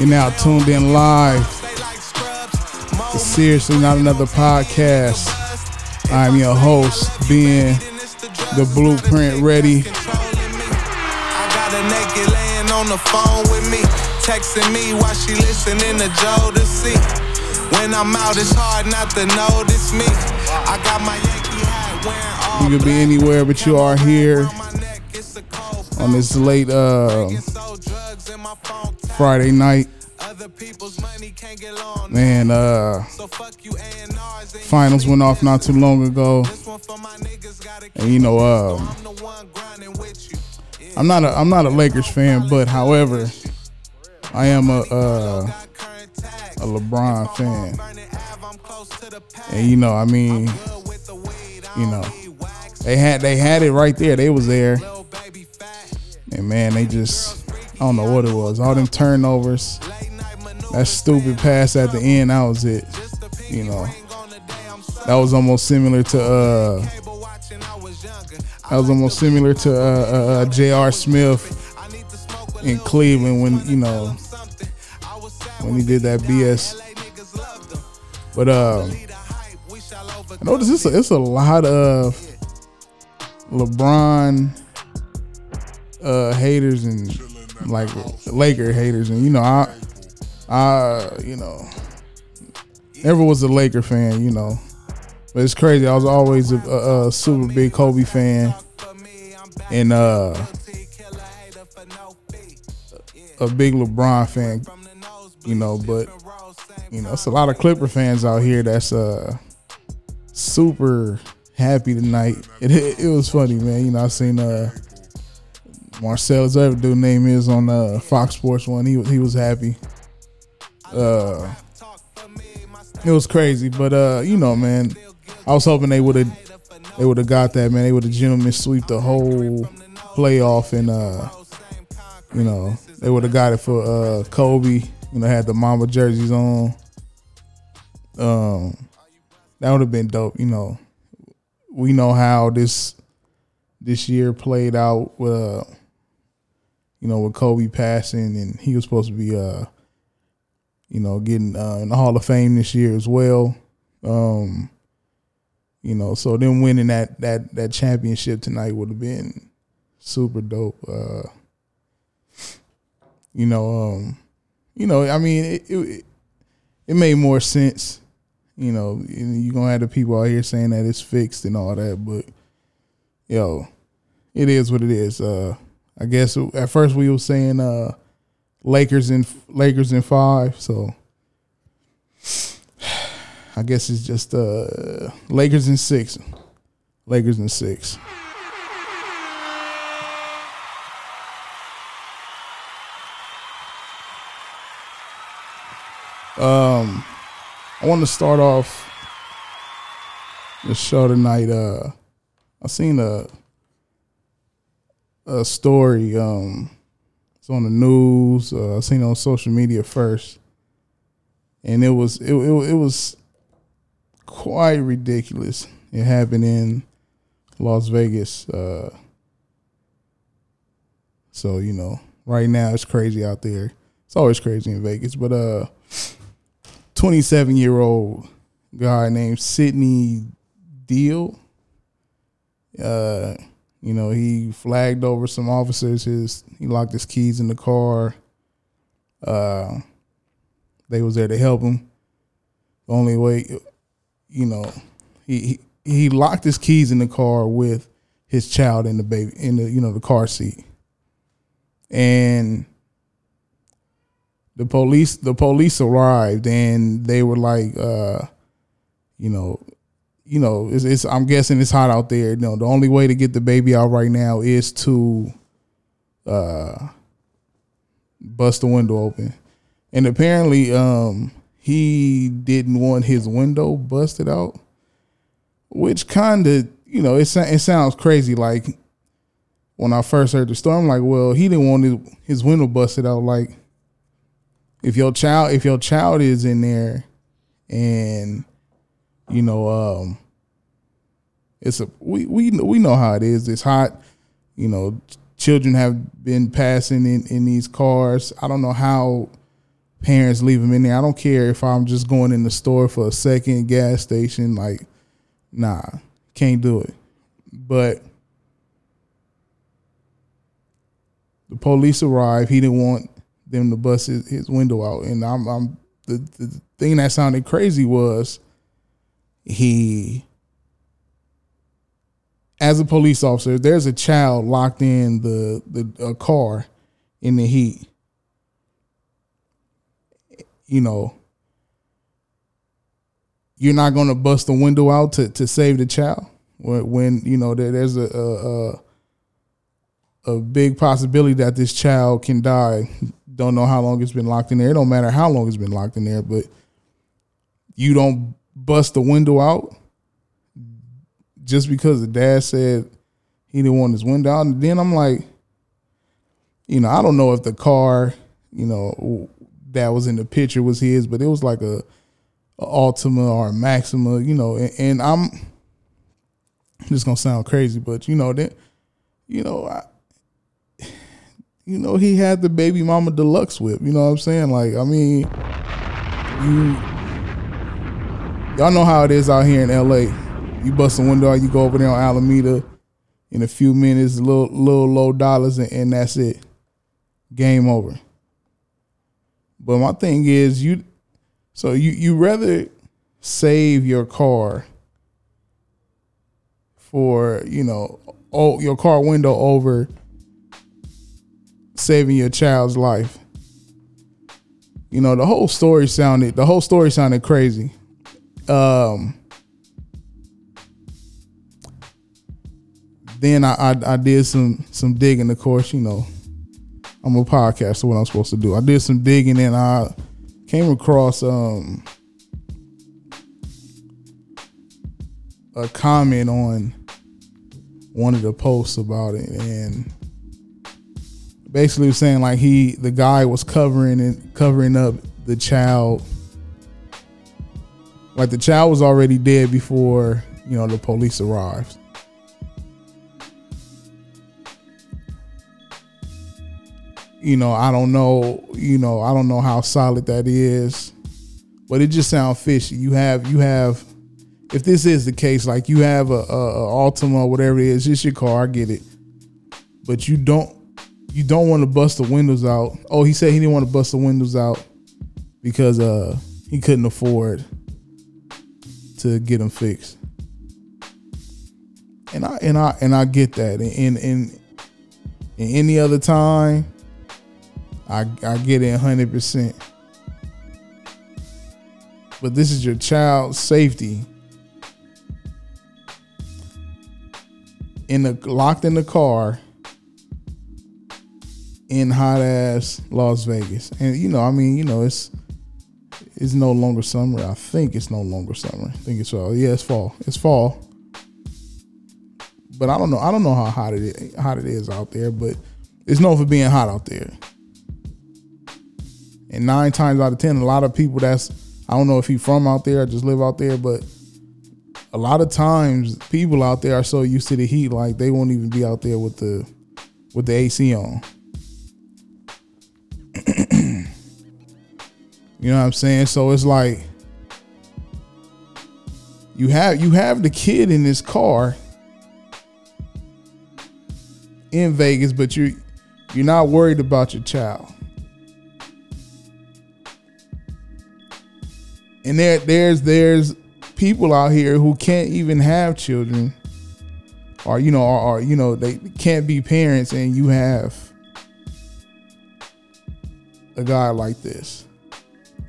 You're now tuned in live They like scrubs. Mo to Seriously Not Another Podcast. I'm your host, Ben, the blueprint ready. I got a naked laying on the phone with me, texting me while she listening to Joe to see. When I'm out, it's hard not to notice me. I got my Yankee hat wearing all You could be anywhere, but you are here it's on this late uh, Drinking sold drugs in my phone tap. Friday night. Other people's money can't get long. Man, uh, So fuck you A&Rs finals went off not too long ago. This one for my niggas gotta And you know, um, I'm the one grinding with you. I'm not a I'm not a Lakers fan, but however, I am a uh, Got current tags. a LeBron fan. Burning Ave, I'm close to the pack. And you know, I mean, Good with the weed, I you know, they had they had it right there. They was there. Little baby fat. And man, they just I don't know what it was. All them turnovers. That stupid pass at the end, that was it. You know. That was almost similar to uh that was almost similar to uh, uh, uh J.R. Smith in Cleveland when you know when he did that BS. But shall I overcome notice it's a, it's a lot of LeBron uh haters and like Laker haters and you know I I you know never was a Laker fan, you know. But it's crazy. I was always a, a, a super big Kobe fan and uh a big LeBron fan, you know, but you know, it's a lot of Clipper fans out here that's uh super happy tonight. It it, was funny, man. You know, I seen uh Marcellus ever dude name is on uh Fox Sports one. He was he was happy. Uh it was crazy, but uh, you know, man, I was hoping they would have they would have got that, man. They would have gentlemen sweep the whole playoff and uh you know, they would have got it for uh Kobe, you know, had the Mamba jerseys on. Um that would have been dope, you know. We know how this this year played out with uh you know, with Kobe passing and he was supposed to be uh you know, getting uh, in the Hall of Fame this year as well. Um, you know, so them winning that that that championship tonight would have been super dope. Uh, you know, um, you know, I mean, it, it it made more sense. You know, you're gonna have the people out here saying that it's fixed and all that, but yo, it is what it is. Uh, I guess at first we were saying uh, Lakers in Lakers in five, so I guess it's just uh, Lakers in six. Lakers in six. Um, I want to start off the show tonight. Uh, I seen a a story. Um, it's on the news. Uh, I seen it on social media first, and it was it, it, it was quite ridiculous. It happened in Las Vegas. Uh, so you know, right now it's crazy out there. It's always crazy in Vegas, but uh, twenty seven year old guy named Sidney Deal. Uh, you know, he flagged over some officers. His he locked his keys in the car. Uh, they was there to help him. The only way, you know, he he, he locked his keys in the car with his child in the baby in the you know the car seat, and the police the police arrived and they were like, uh, you know, you know, it's, it's I'm guessing it's hot out there. You know, the only way to get the baby out right now is to uh bust the window open. And apparently um he didn't want his window busted out, which kind of, you know, it it sounds crazy like when I first heard the story, I'm like, well, he didn't want his, his window busted out like if your child if your child is in there and you know um it's a we we we know how it is. It's hot. You know children have been passing in in these cars. I don't know how parents leave them in there. I don't care if i'm just going in the store for a second gas station like nah can't do it. But the police arrived he didn't want them to bust his, his window out. And I'm, I'm the, the thing that sounded crazy was he, as a police officer, there's a child locked in the the a car in the heat. You know, you're not going to bust the window out to, to save the child when, when you know there, there's a, a, a a big possibility that this child can die don't know how long it's been locked in there. It don't matter how long it's been locked in there, but you don't bust the window out just because the dad said he didn't want his window out. And then I'm like, you know, I don't know if the car, you know, that was in the picture was his, but it was like a, a Altima or a Maxima, you know, and, and I'm just gonna sound crazy, but you know that, you know, I, you know, he had the baby mama deluxe whip. You know what I'm saying? Like, I mean, you y'all know how it is out here in LA. You bust a window, you go over there on Alameda in a few minutes, a little little low dollars, and, and that's it. Game over. But my thing is, you so you you rather save your car for you know oh your car window over saving your child's life. You know, the whole story sounded the whole story sounded crazy. Um then I, I, I did some some digging, of course, you know. I'm a podcaster, what I'm supposed to do. I did some digging and I came across um a comment on one of the posts about it and basically was saying like he the guy was covering and covering up the child like the child was already dead before you know the police arrived. You know i don't know you know i don't know how solid that is but it just sounds fishy. You have you have if this is the case like you have a, a, a Altima or whatever it is it's your car i get it. But you don't you don't want to bust the windows out. Oh, he said he didn't want to bust the windows out because uh he couldn't afford to get them fixed. And I and I and I get that. And in in any other time, I I get it hundred percent. But this is your child's safety. In the locked in the car in hot ass Las Vegas. And you know, I mean, you know, it's it's no longer summer. I think it's no longer summer. I think it's fall. Yeah, it's fall. It's fall. But I don't know. I don't know how hot it is, hot it is out there. But it's known for being hot out there. And nine times out of ten, a lot of people that's I don't know if he from out there or just live out there, but a lot of times people out there are so used to the heat, like they won't even be out there with the with the AC on. Know what I'm saying? So it's like you have you have the kid in this car in Vegas, but you you're not worried about your child. And there there's there's people out here who can't even have children, or you know, or, or you know, they can't be parents, and you have a guy like this.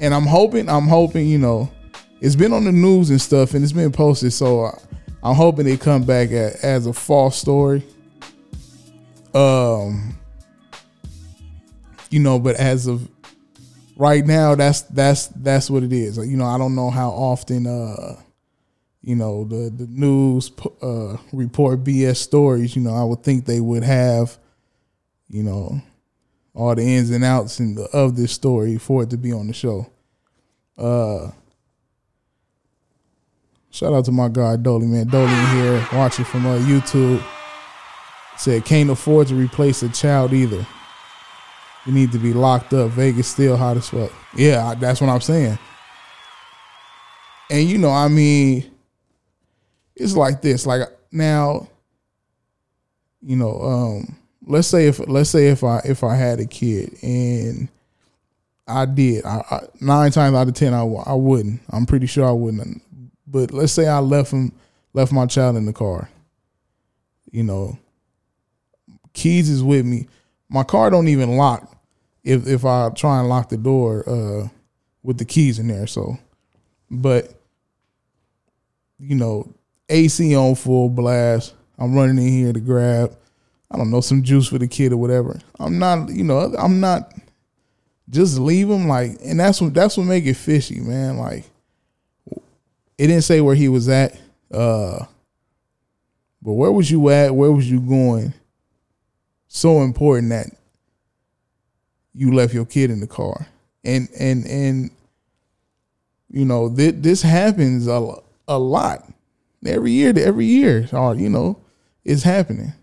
And I'm hoping, I'm hoping, you know, it's been on the news and stuff, and it's been posted. So I, I'm hoping they come back at, as a false story. Um, you know, but as of right now, that's that's that's what it is. You know, I don't know how often, uh, you know, the the news uh, report BS stories. You know, I would think they would have, you know, all the ins and outs and of this story for it to be on the show. Uh, shout out to my guy Dolly, man. Dolly here watching from uh, YouTube. Said can't afford to replace a child either. You need to be locked up. Vegas still hot as fuck. Yeah, that's what I'm saying. And you know, I mean, it's like this. Like now, you know, um, let's say if let's say if I if I had a kid and I did, I, I, nine times out of ten I, I wouldn't. I'm pretty sure I wouldn't. But let's say I left him left my child in the car. You know, keys is with me. My car don't even lock if if I try and lock the door uh, with the keys in there. So, but you know, AC on full blast. I'm running in here to grab I don't know, some juice for the kid or whatever. I'm not, you know, I'm not just leave him like and that's what that's what make it fishy, man. Like it didn't say where he was at. Uh but where was you at? Where was you going? So important that you left your kid in the car. And and and you know, th- this happens a, a lot. Every year, every year, or you know, it's happening.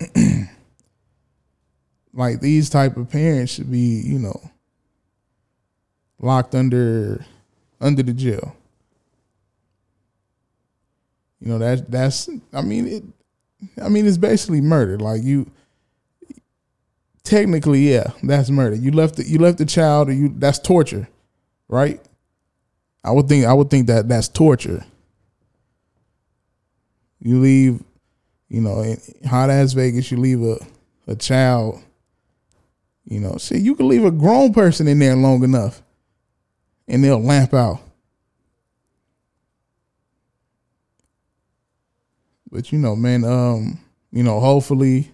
like these type of parents should be, you know, locked under under the jail. You know, that that's I mean it I mean it's basically murder. Like you technically, yeah, that's murder. You left the, you left the child or you that's torture, right? I would think I would think that that's torture. You leave you know, in hot ass Vegas, you leave a, a child, you know, see, you can leave a grown person in there long enough and they'll lamp out. But you know, man, um, you know, hopefully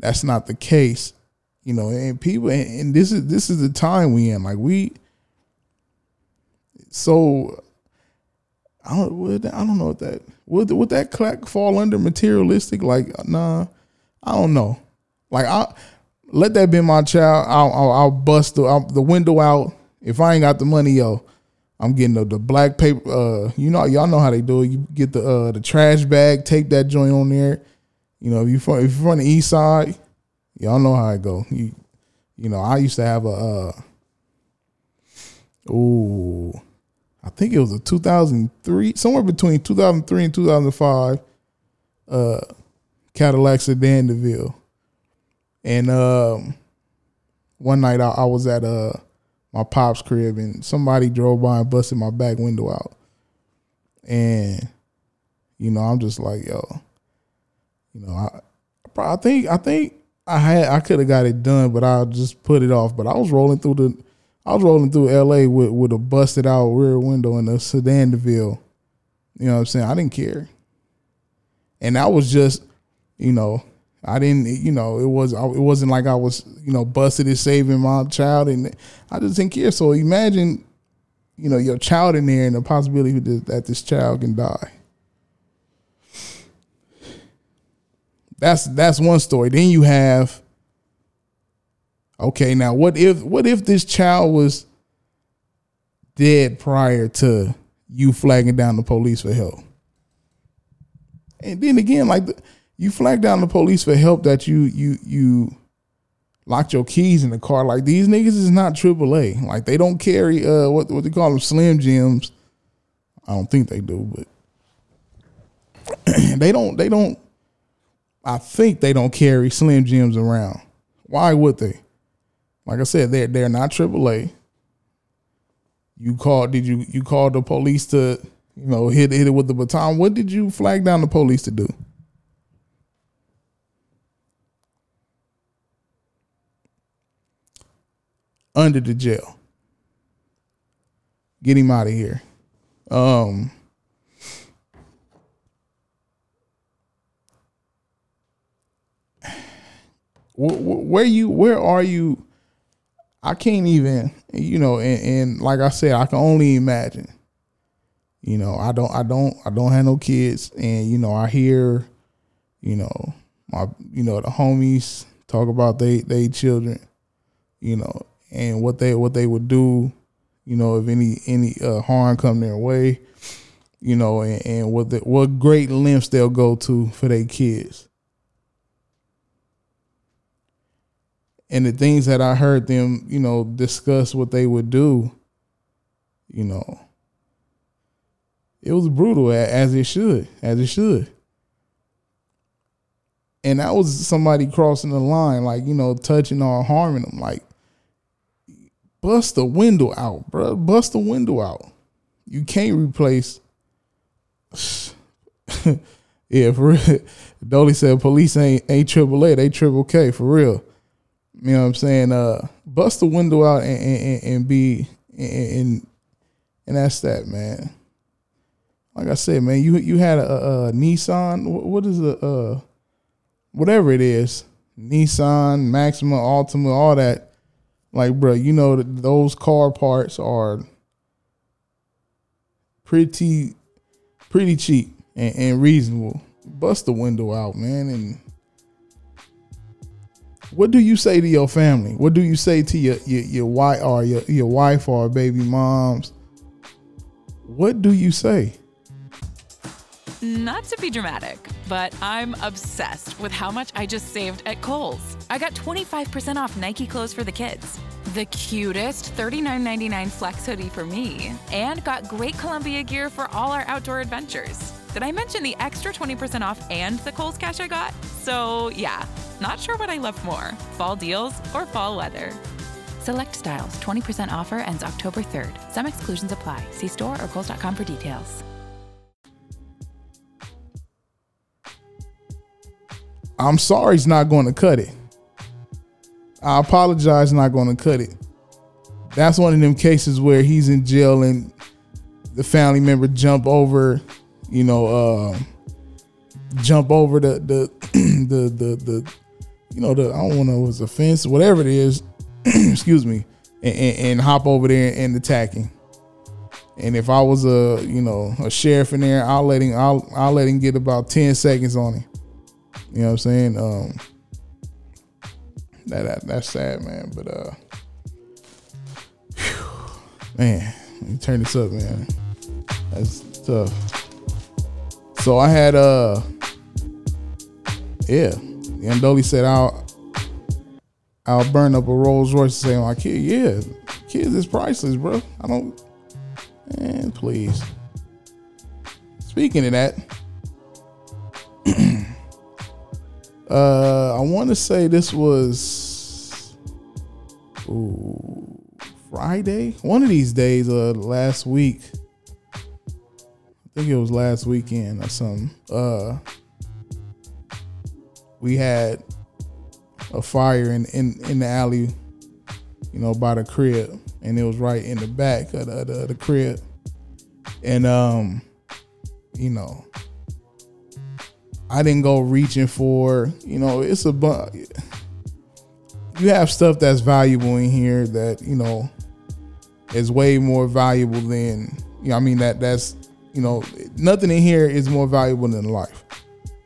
that's not the case. You know, and people and this is this is the time we in. Like we so I don't would I don't know what that would would that clack fall under materialistic? Like nah, I don't know. Like I let that be my child. I'll I'll, I'll bust the, I'll, the window out. If I ain't got the money, yo, I'm getting the, the black paper. Uh, you know, y'all know how they do it. You get the uh, the trash bag, tape that joint on there. You know, if you from if you're from the east side, y'all know how it go. You, you know, I used to have a. Uh, ooh, I think it was a 2003, somewhere between 2003 and 2005, uh, Cadillac sedan DeVille. And um, one night I, I, was at uh, my pop's crib and somebody drove by and busted my back window out. And, you know, I'm just like, yo, you know, I, I think, I think I had, I could have got it done, but I just put it off. But I was rolling through the, I was rolling through LA with, with a busted out rear window in a sedan DeVille. You know what I'm saying? I didn't care. And that was just, you know, I didn't, you know, it was it wasn't like I was, you know, busted and saving my child, and I just didn't care. So imagine, you know, your child in there and the possibility that this child can die. That's that's one story. Then you have Okay, now what if what if this child was dead prior to you flagging down the police for help? And then again, like the, you flag down the police for help that you you you locked your keys in the car. Like these niggas is not AAA. Like they don't carry uh what what they call them slim jims. I don't think they do, but they don't they don't I think they don't carry slim jims around. Why would they? Like I said, they're they're not AAA. you called did you you called the police to you know hit hit it with the baton. What did you flag down the police to do? Under the jail. Get him out of here. Um where you where are you i can't even you know and, and, like i said i can only imagine. You know i don't i don't i don't have no kids. And you know i hear you know my you know the homies talk about they they children you know and what they what they would do you know if any any uh, harm come their way you know and, and what the, what great lengths they'll go to for their kids and the things that I heard them, you know, discuss what they would do, you know, it was brutal as it should, as it should. And that was somebody crossing the line, like, you know, touching or harming them. Like, bust the window out, bro. Bust the window out. You can't replace. yeah, for real. Dolly said police ain't ain't triple A, they triple K for real. You know what I'm saying? Uh, bust the window out and, and, and be and and that's that, man. Like I said, man, you you had a, a Nissan. What is a uh, whatever it is, Nissan, Maxima, Altima, all that. Like, bro, you know that those car parts are pretty pretty cheap and, and reasonable. Bust the window out, man, and what do you say to your family? What do you say to your your, your wife or your, your wife or baby moms? What do you say? Not to be dramatic, but I'm obsessed with how much I just saved at Kohl's. I got 25% off Nike clothes for the kids, the cutest $39.99 flex hoodie for me, and got great Columbia gear for all our outdoor adventures. Did I mention the extra 20% off and the Kohl's cash I got? So, yeah, not sure what I love more fall deals or fall weather. Select styles, 20% offer ends October 3rd. Some exclusions apply. See store or Kohl's.com for details. I'm sorry he's not going to cut it. I apologize, not going to cut it. That's one of them cases where he's in jail and the family member jump over you know, uh, jump over the the the the, the you know the I don't want to was fence, whatever it is. excuse me, and, and, and, hop over there and attack him. And if I was a you know a sheriff in there, I'll let him I'll I'll let him get about ten seconds on him. You know what I'm saying? Um, that, that that's sad, man. But uh, whew, man, let me turn this up, man. That's tough. So I had uh yeah. Yandoli said I'll I'll burn up a Rolls Royce saying my kid, yeah, kids is priceless, bro. I don't man, please. Speaking of that, uh I want to say this was ooh, Friday, one of these days, uh last week I think it was last weekend or something. Uh, we had a fire in, in, in the alley, you know, by the crib, and it was right in the back of the, the, the crib. And um, you know, I didn't go reaching for, you know, it's a bu- you have stuff that's valuable in here that you know is way more valuable than you know. I mean that that's you know, nothing in here is more valuable than life.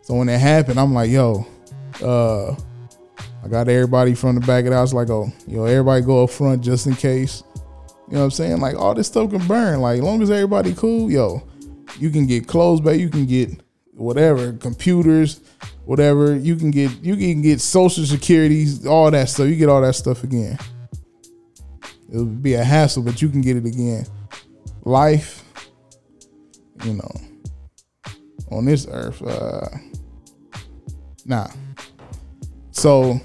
So when it happened, I'm like, yo, uh, I got everybody from the back of the house, like, oh, yo, everybody go up front just in case. You know what I'm saying? Like all this stuff can burn. Like as long as everybody cool, yo, you can get clothes back, you can get whatever, computers, whatever. You can get you can get social securities, all that stuff. You get all that stuff again. It'll be a hassle, but you can get it again. Life, you know, on this earth. Uh, nah. So,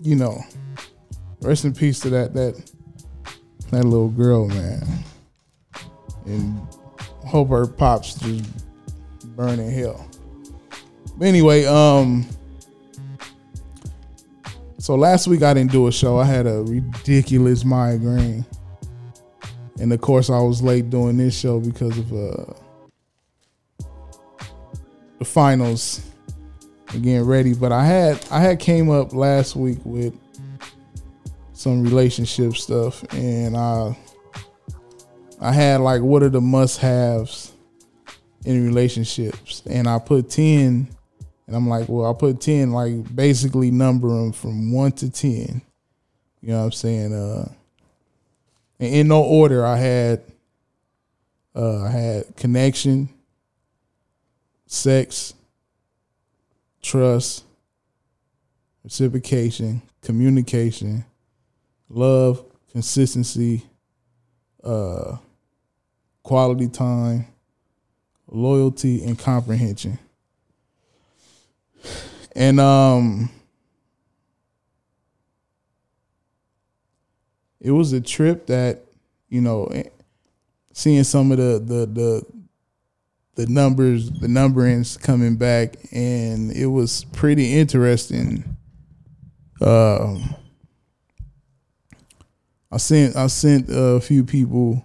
you know, rest in peace to that that that little girl, man, and hope her pops just burn in hell. But anyway, um, so last week I didn't do a show. I had a ridiculous migraine, and of course I was late doing this show because of uh the finals and getting ready. But I had I had came up last week with some relationship stuff, and I I had like what are the must haves in relationships, and I put ten, and I'm like, well, I put ten like basically number them from one to ten. You know what I'm saying? Uh, and in no order, I had uh, I had connection, sex, trust, reciprocation, communication, love, consistency, uh, quality time, loyalty, and comprehension. And um it was a trip that, you know, eh, seeing some of the the the the numbers, the numberings coming back, and it was pretty interesting. Um, I sent I sent a few people,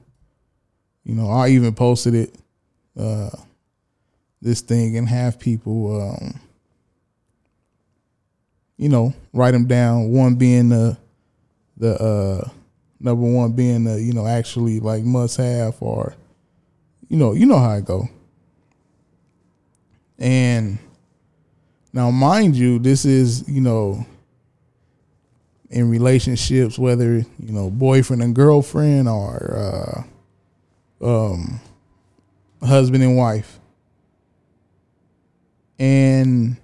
you know, I even posted it, uh, this thing, and have people, um, you know, write them down. One being the the uh, number one being the you know actually like must have or you know you know how it go. And now, mind you, this is, you know, in relationships, whether, you know, boyfriend and girlfriend or uh, um, husband and wife. And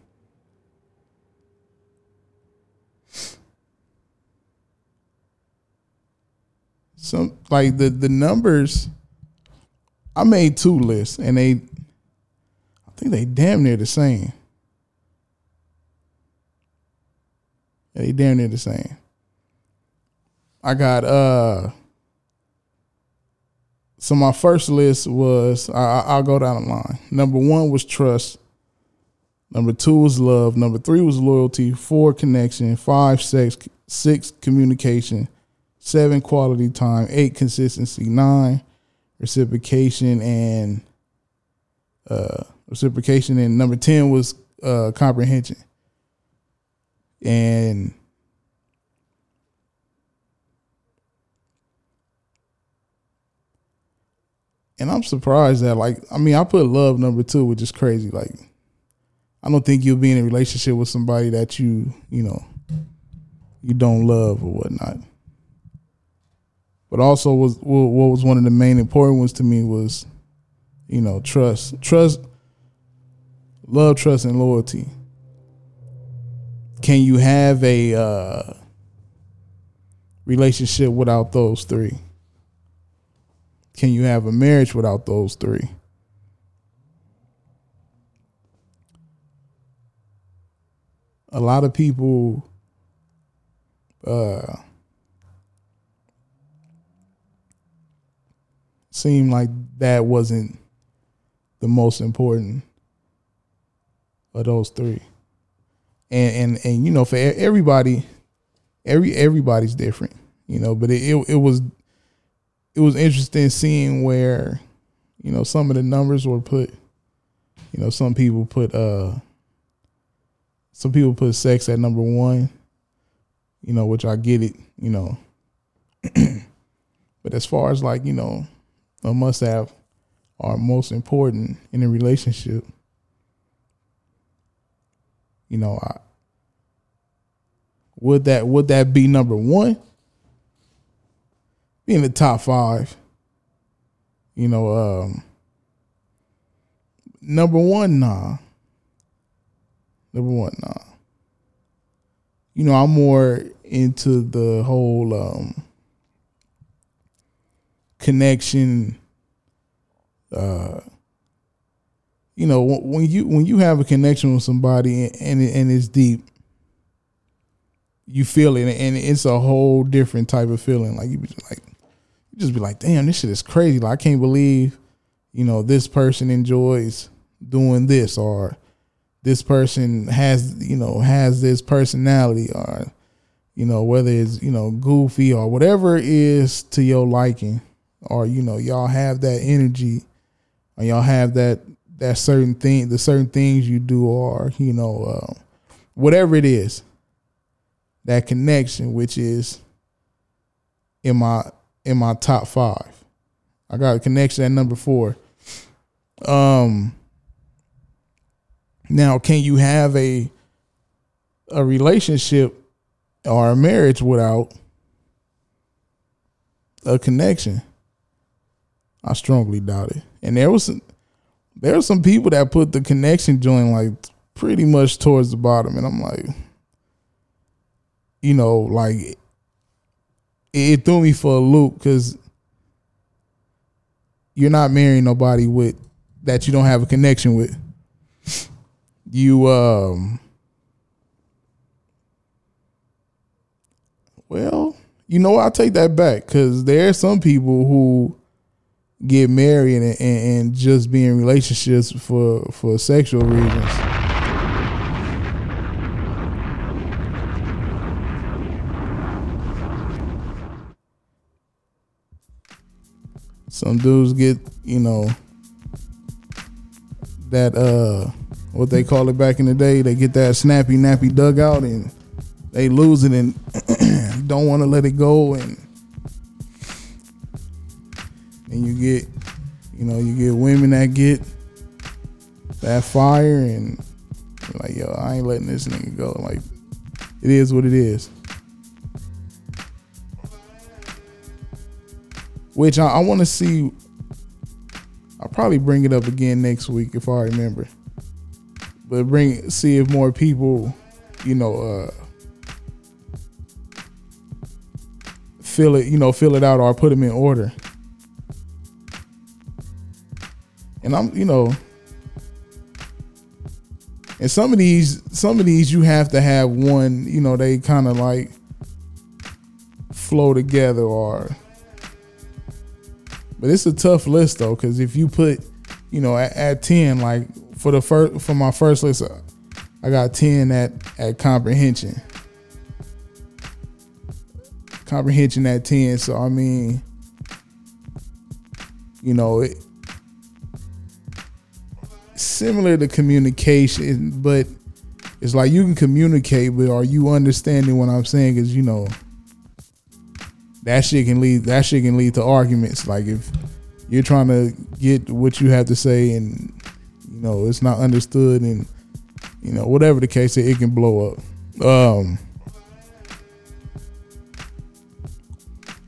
some like the the numbers I made two lists and they think they damn near the same. Yeah, they damn near the same. I got uh. So my first list was I, I'll go down the line. Number one was trust. Number two was love. Number three was loyalty. Four connection. Five sex. Six communication. Seven quality time. Eight consistency. Nine reciprocation and uh reciprocation, and number ten was uh, comprehension. And and I'm surprised that like I mean I put love number two, which is crazy. Like I don't think you'll be in a relationship with somebody that you you know you don't love or whatnot. But also was what was one of the main important ones to me was you know trust trust love, trust, and loyalty. Can you have a uh, relationship without those three? Can you have a marriage without those three? A lot of people uh, seem like that wasn't the most important of those three. And and and you know, for everybody, every everybody's different, you know. But it, it, it was it was interesting seeing where, you know, some of the numbers were put. You know, some people put uh, some people put sex at number one. You know, which I get it. You know, but as far as like you know, a must have are most important in a relationship you know, I, would that would that be number one? Be in the top five. You know, um, number one, nah. Number one, nah. You know, I'm more into the whole um, connection uh, you know when you when you have a connection with somebody and and it's deep you feel it and it's a whole different type of feeling like you like you just be like, damn, this shit is crazy. Like I can't believe, you know, this person enjoys doing this or this person has, you know, has this personality or, you know, whether it's, you know, goofy or whatever is to your liking, or, you know, y'all have that energy or y'all have that that certain thing the certain things you do or, you know, uh, whatever it is, that connection, which is in my in my top five. I got a connection at number four. Um now can you have a a relationship or a marriage without a connection? I strongly doubt it. And there was some, there were some people that put the connection joint like pretty much towards the bottom, and I'm like, you know, like it, it threw me for a loop because you're not marrying nobody with that you don't have a connection with. You um well, you know, I take that back because there are some people who get married and, and, and just be in relationships for for sexual reasons. Some dudes get, you know, that uh what they call it back in the day, they get that snappy nappy dugout and they lose it and don't want to let it go and and you get you know you get women that get that fire and like yo i ain't letting this nigga go. Like it is what it is. Which i, I want to see i'll probably bring it up again next week if i remember. But bring see if more people you know uh fill it you know fill it out or put them in order and I'm, you know, and some of these, some of these, you have to have one. You know, they kind of like flow together, or. But it's a tough list though, because if you put, you know, at, at ten, like for the first for my first list, I got ten at at comprehension. Comprehension at ten, so I mean, you know, it, similar to communication, but it's like you can communicate, but are you understanding what I'm saying? Because you know that shit can lead that shit can lead to arguments. Like if you're trying to get what you have to say and you know it's not understood and you know whatever the case, it can blow up. Um,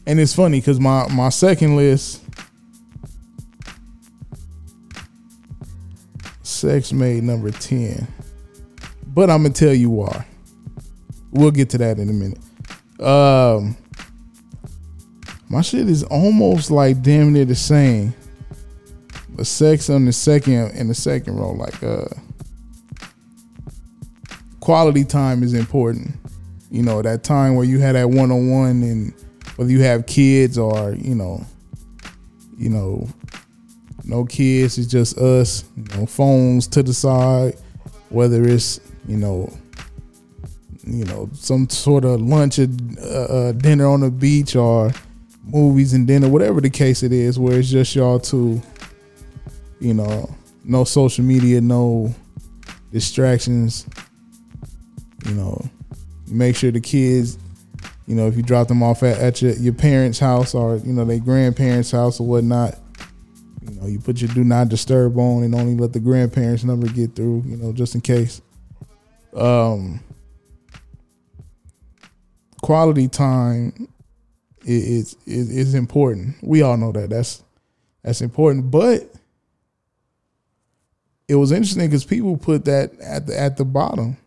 and it's funny because my my second list sex made number 10. But I'm gonna tell you why. We'll get to that in a minute. Um my shit is almost like damn near the same. But sex on the second in the second row, like uh quality time is important. You know, that time where you had that one on one and whether you have kids or, you know, you know, no kids. It's just us. You know, phones to the side. Whether it's you know, you know, some sort of lunch or uh, uh, dinner on the beach or movies and dinner, whatever the case it is, where it's just y'all two. You know, no social media, no distractions. You know, make sure the kids, you know, if you drop them off at, at your, your parents' house or you know their grandparents' house or whatnot, you know, you put your do not disturb on and only let the grandparents number get through, you know, just in case. Um quality time is is is important. We all know that. That's that's important, but it was interesting because people put that at the at the bottom.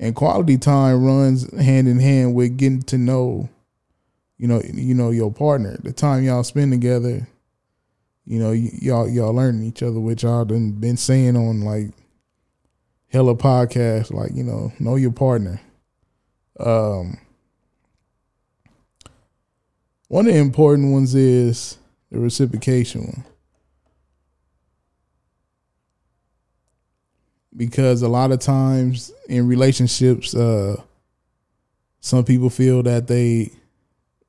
And quality time runs hand in hand with getting to know, you know, you know your partner. The time y'all spend together, you know, y- y'all y'all learning each other, which y'all done been saying on like hella podcasts, like you know, know your partner. Um, One of the important ones is the reciprocation one. Because a lot of times in relationships, uh, some people feel that they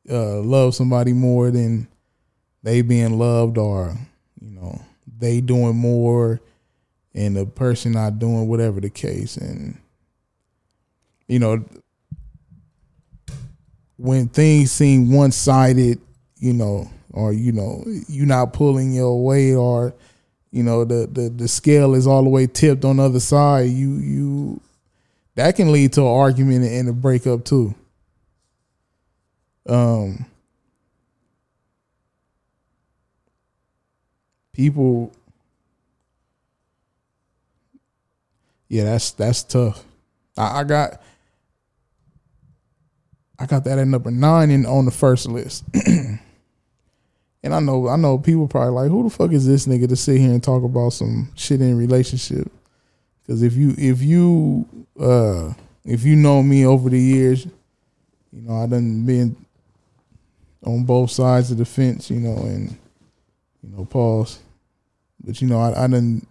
uh, love somebody more than they being loved, or you know, they doing more and the person not doing whatever the case. And you know, when things seem one sided, you know, or you know, you not pulling your weight or you know, the, the the scale is all the way tipped on the other side, you you that can lead to an argument and a breakup too. Um people yeah, that's that's tough. I, I got I got that at number nine in on the first list. and I know I know people probably like, who the fuck is this nigga to sit here and talk about some shit in relationship? Because if you if you uh if you know me over the years, you know I done been on both sides of the fence, you know, and you know pause. But you know I I done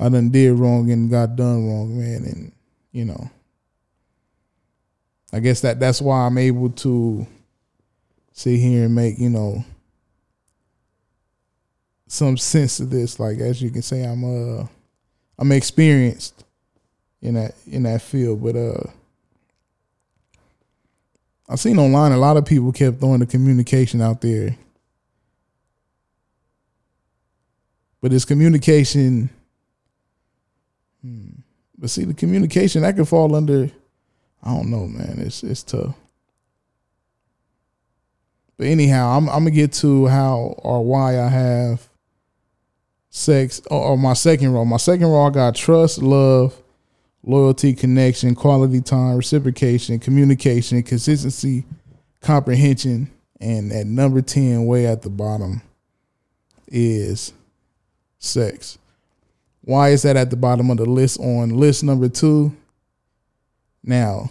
I done did wrong and got done wrong, man, and you know I guess that that's why I'm able to sit here and make you know some sense of this. Like as you can say, I'm uh I'm experienced in that in that field, but uh I've seen online a lot of people kept throwing the communication out there. But it's communication. Hmm. But see, the communication that could fall under I don't know, man. It's it's tough. But anyhow, I'm I'm gonna get to how or why I have sex or, or my second role. My second role, I got trust, love, loyalty, connection, quality time, reciprocation, communication, consistency, comprehension, and at number ten, way at the bottom, is sex. Why is that at the bottom of the list? On list number two, now,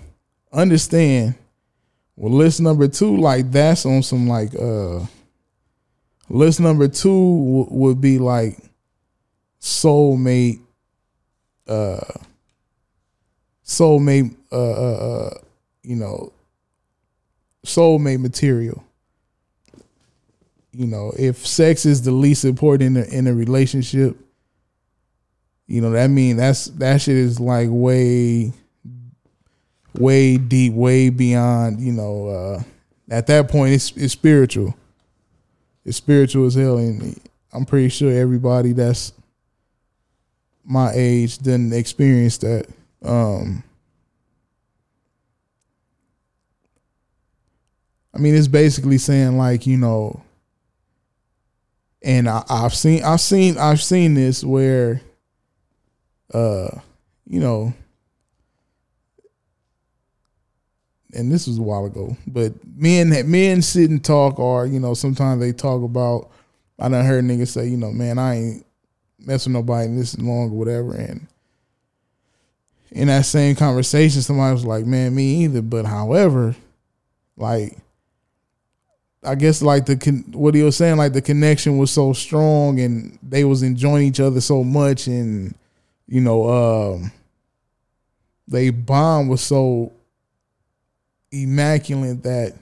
understand well list number two, like that's on some like uh list number two w- would be like soulmate uh soulmate uh, uh, uh you know soulmate material you know if sex is the least important in a, in a relationship you know that mean that's that shit is like way way deep, way beyond, you know, uh, at that point it's it's spiritual. It's spiritual as hell and I'm pretty sure everybody that's my age didn't experience that. Um I mean it's basically saying like, you know, and I, I've seen I've seen I've seen this where uh, you know, and this was a while ago, but men that men sit and talk, or you know, sometimes they talk about. I done heard niggas say, you know, man, I ain't messing nobody this long or whatever, and in that same conversation, somebody was like, man, me either. But however, like, I guess like the what he was saying, like the connection was so strong, and they was enjoying each other so much, and you know, um, they bond was so immaculate that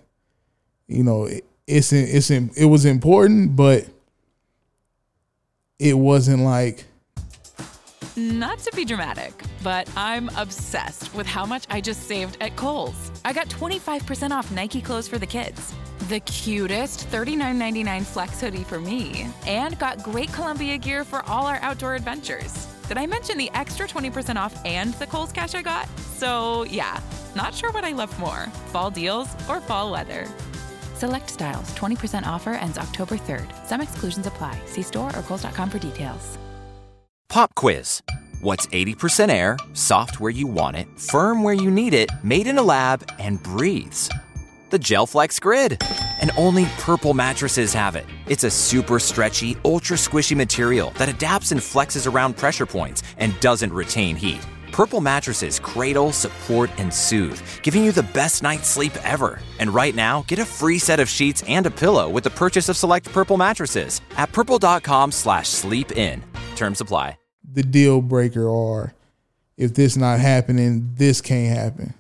you know it, it's it's it was important, but it wasn't like. Not to be dramatic, but I'm obsessed with how much I just saved at Kohl's. I got 25% off Nike clothes for the kids, the cutest $39.99 flex hoodie for me, and got great Columbia gear for all our outdoor adventures. Did I mention the extra 20% off and the Kohl's cash I got? So, yeah, not sure what I love more fall deals or fall weather. Select styles, 20% offer ends October 3rd. Some exclusions apply. See store or Kohl's.com for details. Pop quiz. What's 80% air, soft where you want it, firm where you need it, made in a lab, and breathes? The Gelflex Grid. And only purple mattresses have it. It's a super stretchy, ultra squishy material that adapts and flexes around pressure points and doesn't retain heat Purple mattresses cradle, support, and soothe, giving you the best night's sleep ever. And right now, get a free set of sheets and a pillow with the purchase of select Purple mattresses at purple.com/slash sleep in. Terms apply. the deal breaker or if this not happening, this can't happen.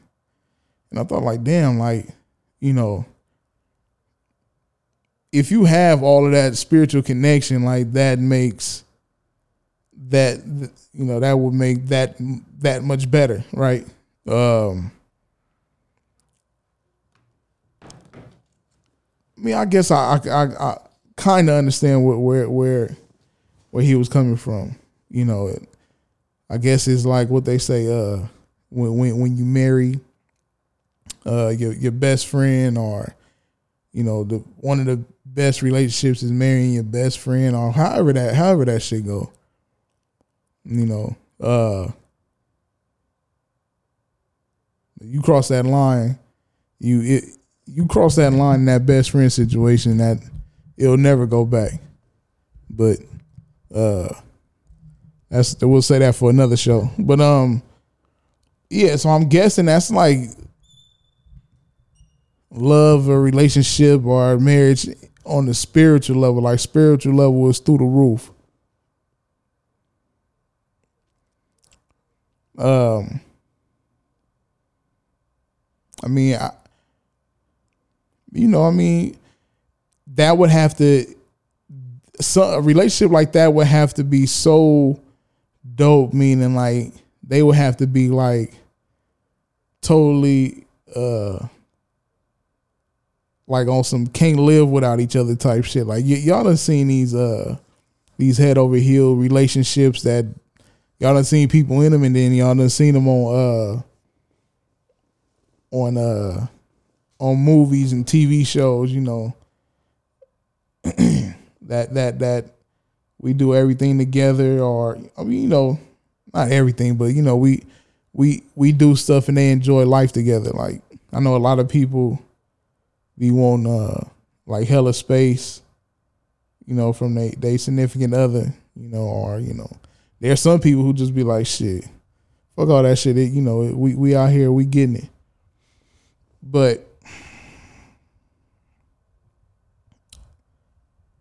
And I thought like, damn, like, you know, if you have all of that spiritual connection, like that makes that you know, that would make that that much better, right? Um I mean, I guess I I, I, I kind of understand where where where where he was coming from. You know, it, I guess it's like what they say uh, when when when you marry uh, your your best friend or you know the one of the best relationships is marrying your best friend or however that however that shit go. You know, uh, you cross that line, you it you cross that line in that best friend situation that it'll never go back. But uh that's we'll say that for another show. But um yeah, so I'm guessing that's like love or relationship or marriage on the spiritual level. Like spiritual level is through the roof. Um I mean I, you know, I mean that would have to so a relationship like that would have to be so dope meaning like they would have to be like totally uh like on some can't live without each other type shit. Like y- y'all done seen these uh these head over heel relationships that y'all done seen people in them and then y'all done seen them on uh on uh on movies and TV shows you know. That that that we do everything together or I mean you know not everything but you know we we we do stuff and they enjoy life together. Like I know a lot of people be wanting uh like hella space you know from they they significant other you know or you know there's some people who just be like shit fuck all that shit it, you know we we out here we getting it but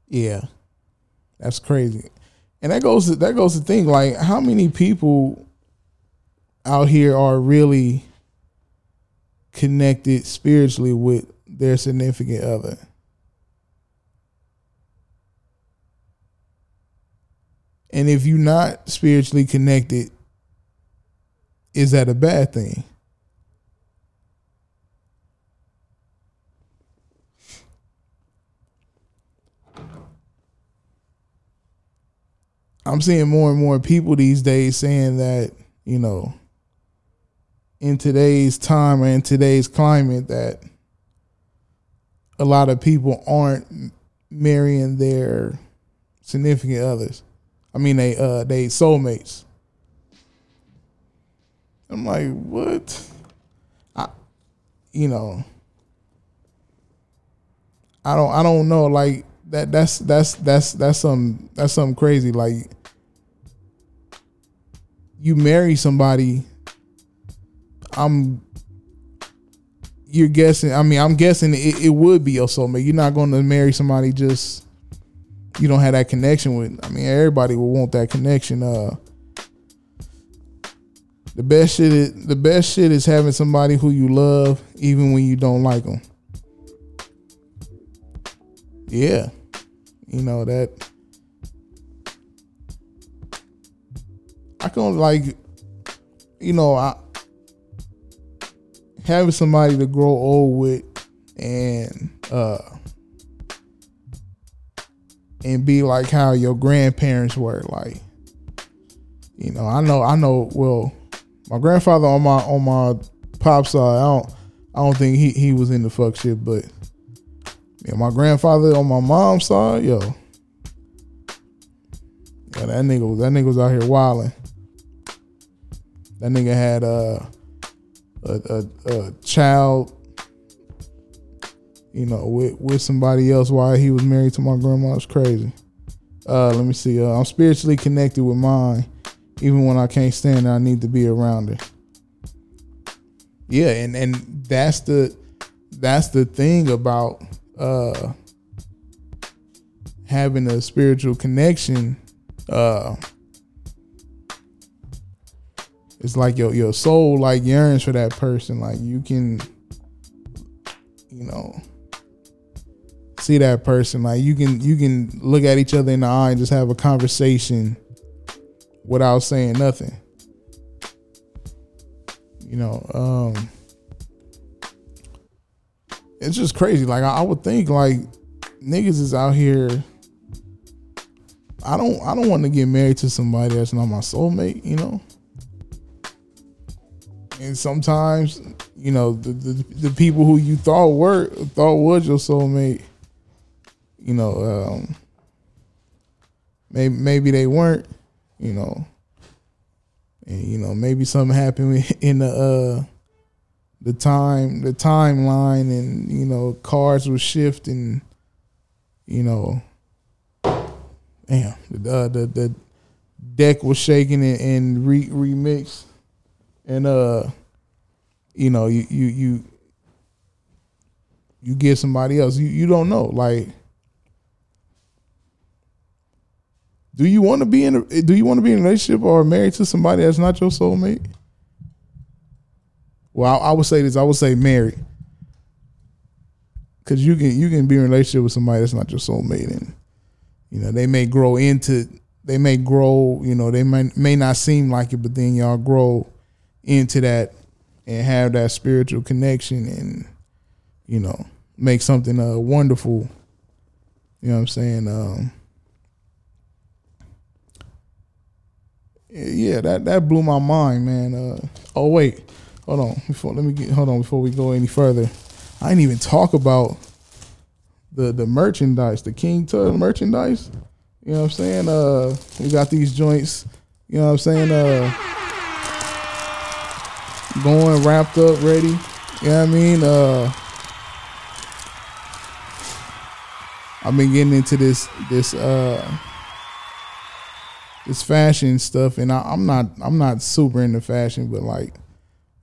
yeah that's crazy. And that goes to, that goes to think like how many people out here are really connected spiritually with their significant other. And if you're not spiritually connected, is that a bad thing? I'm seeing more and more people these days saying that, you know, in today's time or in today's climate that a lot of people aren't marrying their significant others. I mean they uh they soulmates. I'm like, what? I you know I don't I don't know like that that's that's that's that's some that's something crazy. Like you marry somebody, I'm you're guessing. I mean, I'm guessing it, it would be your soulmate. You're not going to marry somebody just you don't have that connection with. I mean, everybody will want that connection. Uh, the best shit is the best shit is having somebody who you love, even when you don't like them. Yeah, you know that. I can like, you know, I having somebody to grow old with and uh and be like how your grandparents were like you know i know i know well my grandfather on my on my pop side i don't i don't think he he was in the fuck shit but yeah my grandfather on my mom's side yo. Yeah that nigga that nigga was out here wilding that nigga had uh a, a, a child, you know, with with somebody else while he was married to my grandma. It's crazy. Uh, let me see. Uh, I'm spiritually connected with mine, even when I can't stand her, I need to be around her. Yeah, and and that's the that's the thing about uh having a spiritual connection. Uh it's like your your soul like yearns for that person. Like you can, you know, see that person. Like you can you can look at each other in the eye and just have a conversation without saying nothing. You know, um it's just crazy. Like I, I would think like niggas is out here. I don't I don't want to get married to somebody that's not my soulmate, you know? And sometimes you know the, the, the people who you thought were thought was your soulmate you know um maybe maybe they weren't you know. And you know maybe something happened in the uh the time the timeline and you know cars were shifting you know. Damn the uh, the, the deck was shaking and, and re- remixed and uh, you know, you you you you get somebody else. You you don't know. Like, do you want to be in a do you want to be in a relationship or married to somebody that's not your soulmate? Well, I, I would say this. I would say married, because you can you can be in a relationship with somebody that's not your soulmate, and you know they may grow into they may grow. You know they may may not seem like it, but then y'all grow into that and have that spiritual connection and you know make something uh wonderful. You know what i'm saying? Um yeah that that blew my mind man. Uh oh wait. Hold on. Before let me get hold on before we go any further. I didn't even talk about the the merchandise the king tut merchandise. You know what i'm saying? Uh we got these joints. You know what i'm saying? Uh going, wrapped up, ready. You know what I mean? Uh, I've been getting into this this uh this fashion stuff, and I, am not I'm not super into fashion, but like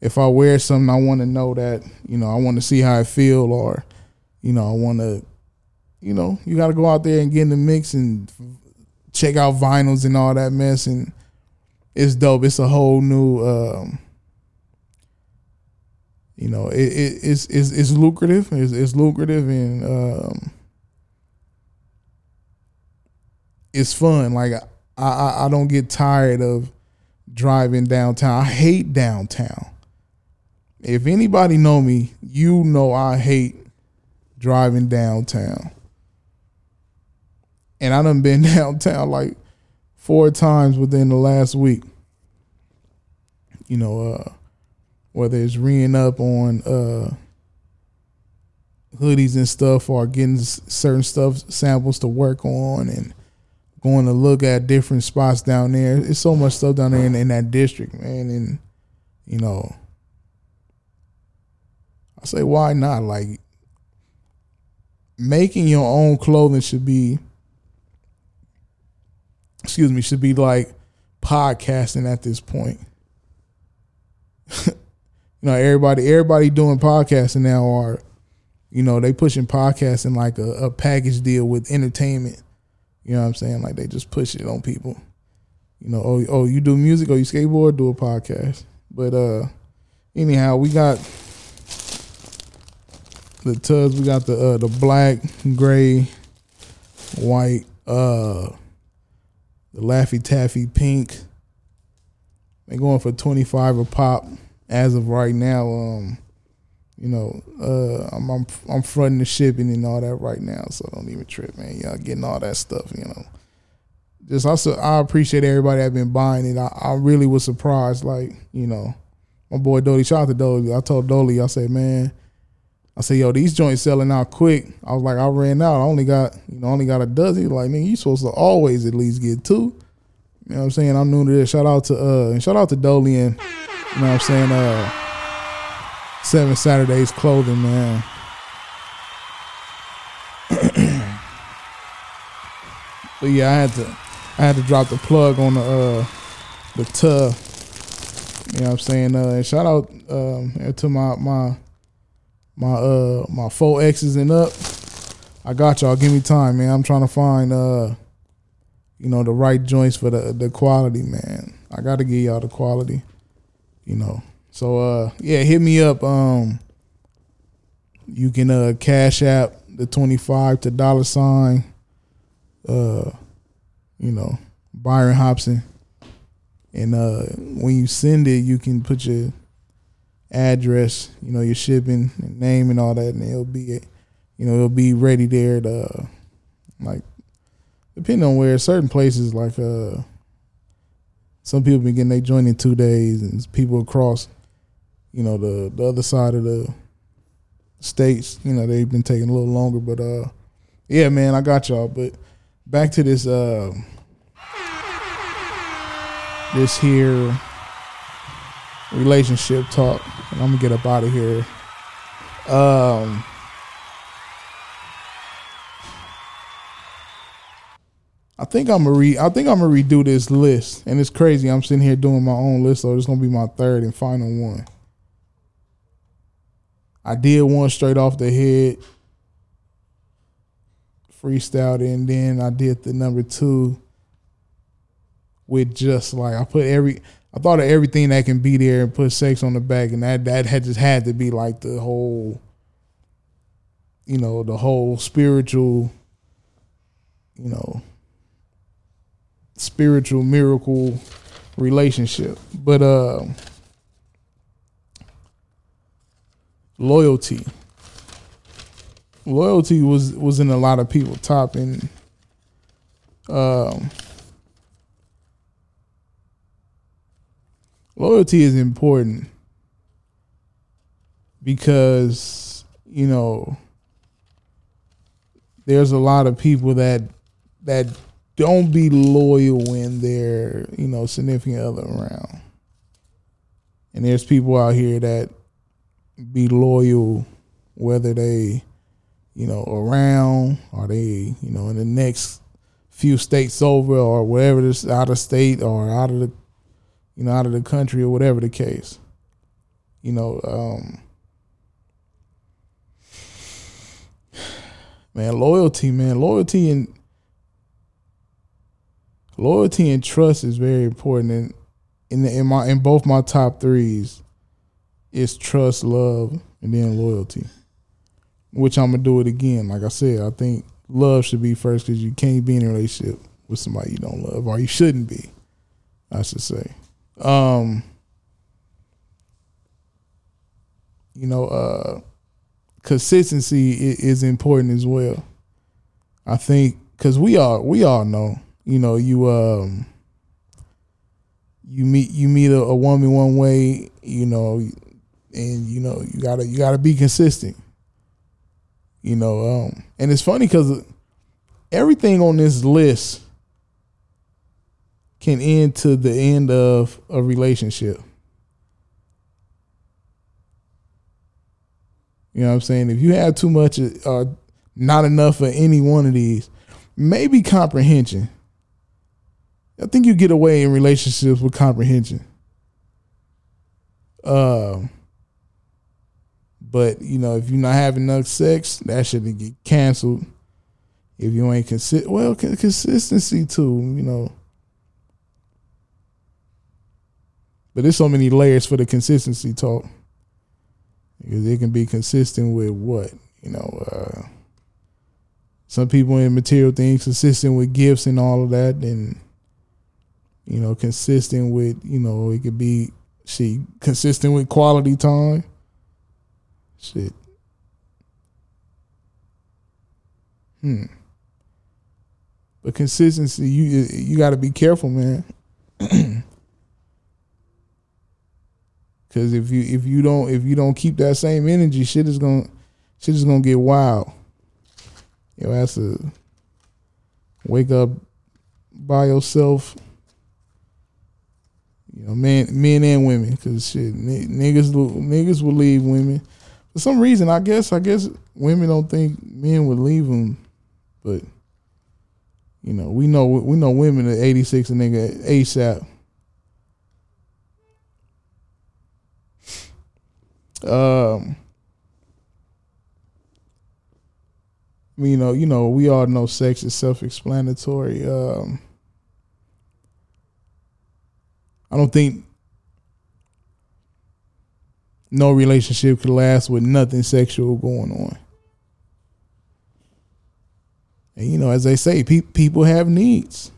if I wear something, I want to know that you know I want to see how I feel, or you know I want to, you know, you got to go out there and get in the mix and check out vinyls and all that mess, and it's dope. It's a whole new. Um, you know, it, it, it's, it's it's lucrative. It's, it's lucrative and um, it's fun. Like I, I I don't get tired of driving downtown. I hate downtown. If anybody know me, you know I hate driving downtown. And I done been downtown like four times within the last week. You know, uh, whether it's reing up on uh, hoodies and stuff or getting certain stuff samples to work on and going to look at different spots down there. It's so much stuff down there in, in that district, man. And you know, I say why not? Like making your own clothing should be excuse me, should be like podcasting at this point. you know, everybody everybody doing podcasting now are, you know, they pushing podcasting like a, a package deal with entertainment. You know what I'm saying? Like they just push it on people. You know, oh oh you do music or you skateboard, do a podcast. But uh anyhow, we got the tubs, we got the uh the black, gray, white, uh the Laffy Taffy pink. They going for 25 a pop as of right now, um, you know, uh, I'm, I'm I'm fronting the shipping and all that right now, so don't even trip, man. Y'all getting all that stuff, you know. Just also, I appreciate everybody that been buying it. I, I really was surprised, like you know, my boy Dolly. Shout out to Dolly. I told Dolly, I said, man, I said, yo, these joints selling out quick. I was like, I ran out. I only got, you know, only got a dozen. Like, man, you supposed to always at least get two. You know what I'm saying? I'm new to this. Shout out to uh shout out to Dolly and you know what I'm saying? Uh, Seven Saturdays clothing, man. but yeah, I had to I had to drop the plug on the uh the tough. You know what I'm saying? Uh, and shout out um, to my my my uh my four X's and up. I got y'all. Give me time, man. I'm trying to find uh you know the right joints for the the quality, man. I got to give y'all the quality. You know. So uh yeah, hit me up. Um you can uh cash app the 25 to dollar sign uh you know Byron Hobson. And uh when you send it, you can put your address, you know, your shipping and name and all that, and it'll be, you know, it'll be ready there to, like, depending on where certain places, like, uh, some people been getting they joint in two days, and people across, you know, the the other side of the states, you know, they've been taking a little longer, but uh, yeah, man, I got y'all. But back to this, uh, this here relationship talk, and I'm gonna get up out of here. Um, I think I'm gonna re. I think I'm gonna redo this list, and it's crazy. I'm sitting here doing my own list, so it's gonna be my third and final one. I did one straight off the head, freestyled, and then I did the number two with just like I put every I thought of everything that can be there and put sex on the back, and that that had just had to be like the whole, you know, the whole spiritual, you know, spiritual miracle relationship. But uh loyalty. Loyalty was was in a lot of people top and um loyalty is important because you know there's a lot of people that that don't be loyal when they're you know significant other around and there's people out here that be loyal whether they you know around or they you know in the next few states over or wherever this out of state or out of the you know, out of the country or whatever the case. You know, um, man, loyalty, man, loyalty and loyalty and trust is very important. And in the, in my in both my top threes, it's trust, love, and then loyalty. Which I'm gonna do it again. Like I said, I think love should be first because you can't be in a relationship with somebody you don't love, or you shouldn't be. I should say. Um, you know, uh, consistency is important as well. I think because we all we all know, you know, you um, you meet you meet a, a woman one way, you know, and you know you gotta you gotta be consistent. You know, um, and it's funny because everything on this list can end to the end of a relationship. You know what I'm saying? If you have too much or uh, not enough of any one of these, maybe comprehension. I think you get away in relationships with comprehension. Um, but you know, if you're not having enough sex, that should get canceled. If you ain't consi- well, consistency too. You know, But there's so many layers for the consistency talk. Because it can be consistent with what? You know, uh, some people in material things, consistent with gifts and all of that, and you know, consistent with, you know, it could be she consistent with quality time. Shit. Hmm. But consistency, you you got to be careful, man. Cause if you if you don't if you don't keep that same energy, shit is gonna shit is gonna get wild. You has to wake up by yourself. You know, men, men and women, because shit, n- niggas, niggas will leave women for some reason. I guess, I guess women don't think men would leave them, but you know, we know, we know women at eighty six a nigga ASAP. Um, you know, you know, we all know sex is self explanatory. Um I don't think no relationship could last with nothing sexual going on. And you know, as they say, pe- people have needs.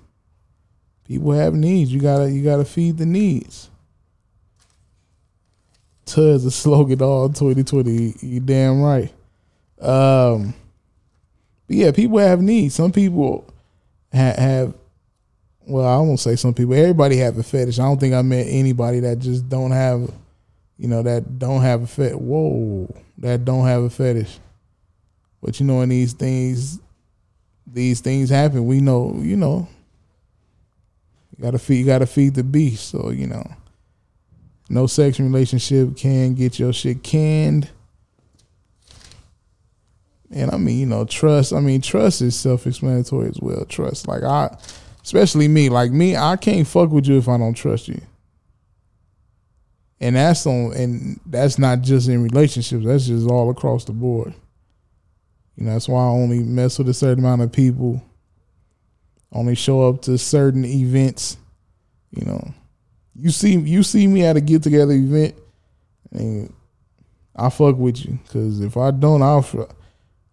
People have needs. You gotta you gotta feed the needs. Tuz a slogan all 2020. You damn right. Um, but yeah, people have needs. Some people ha- have. Well, I won't say some people. Everybody have a fetish. I don't think I met anybody that just don't have, you know, that don't have a fetish. Whoa, that don't have a fetish. But you know, when these things, these things happen, we know, you know, you gotta feed, you gotta feed the beast. So you know, no sex relationship can get your shit canned. And I mean, you know, trust. I mean, trust is self-explanatory as well. Trust, like I, especially me, like me, I can't fuck with you if I don't trust you. And that's on, and that's not just in relationships. That's just all across the board. You know, that's why I only mess with a certain amount of people. Only show up to certain events. You know, you see, you see me at a get together event, and I fuck with you. Cause if I don't, I'll,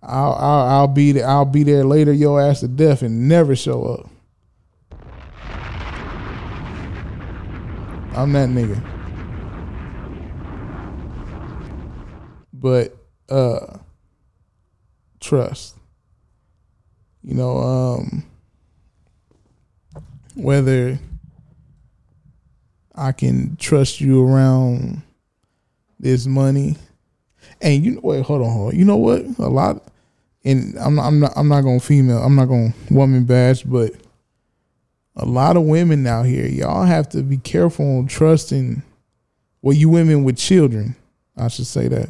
I'll, I'll, I'll be there. I'll be there later, your ass to death, and never show up. I'm that nigga. But uh trust. You know, um whether I can trust you around this money. And you know wait, hold on, hold on. You know what? A lot and I'm not I'm not I'm not gonna female, I'm not gonna woman bash, but a lot of women out here, y'all have to be careful on trusting well, you women with children, I should say that.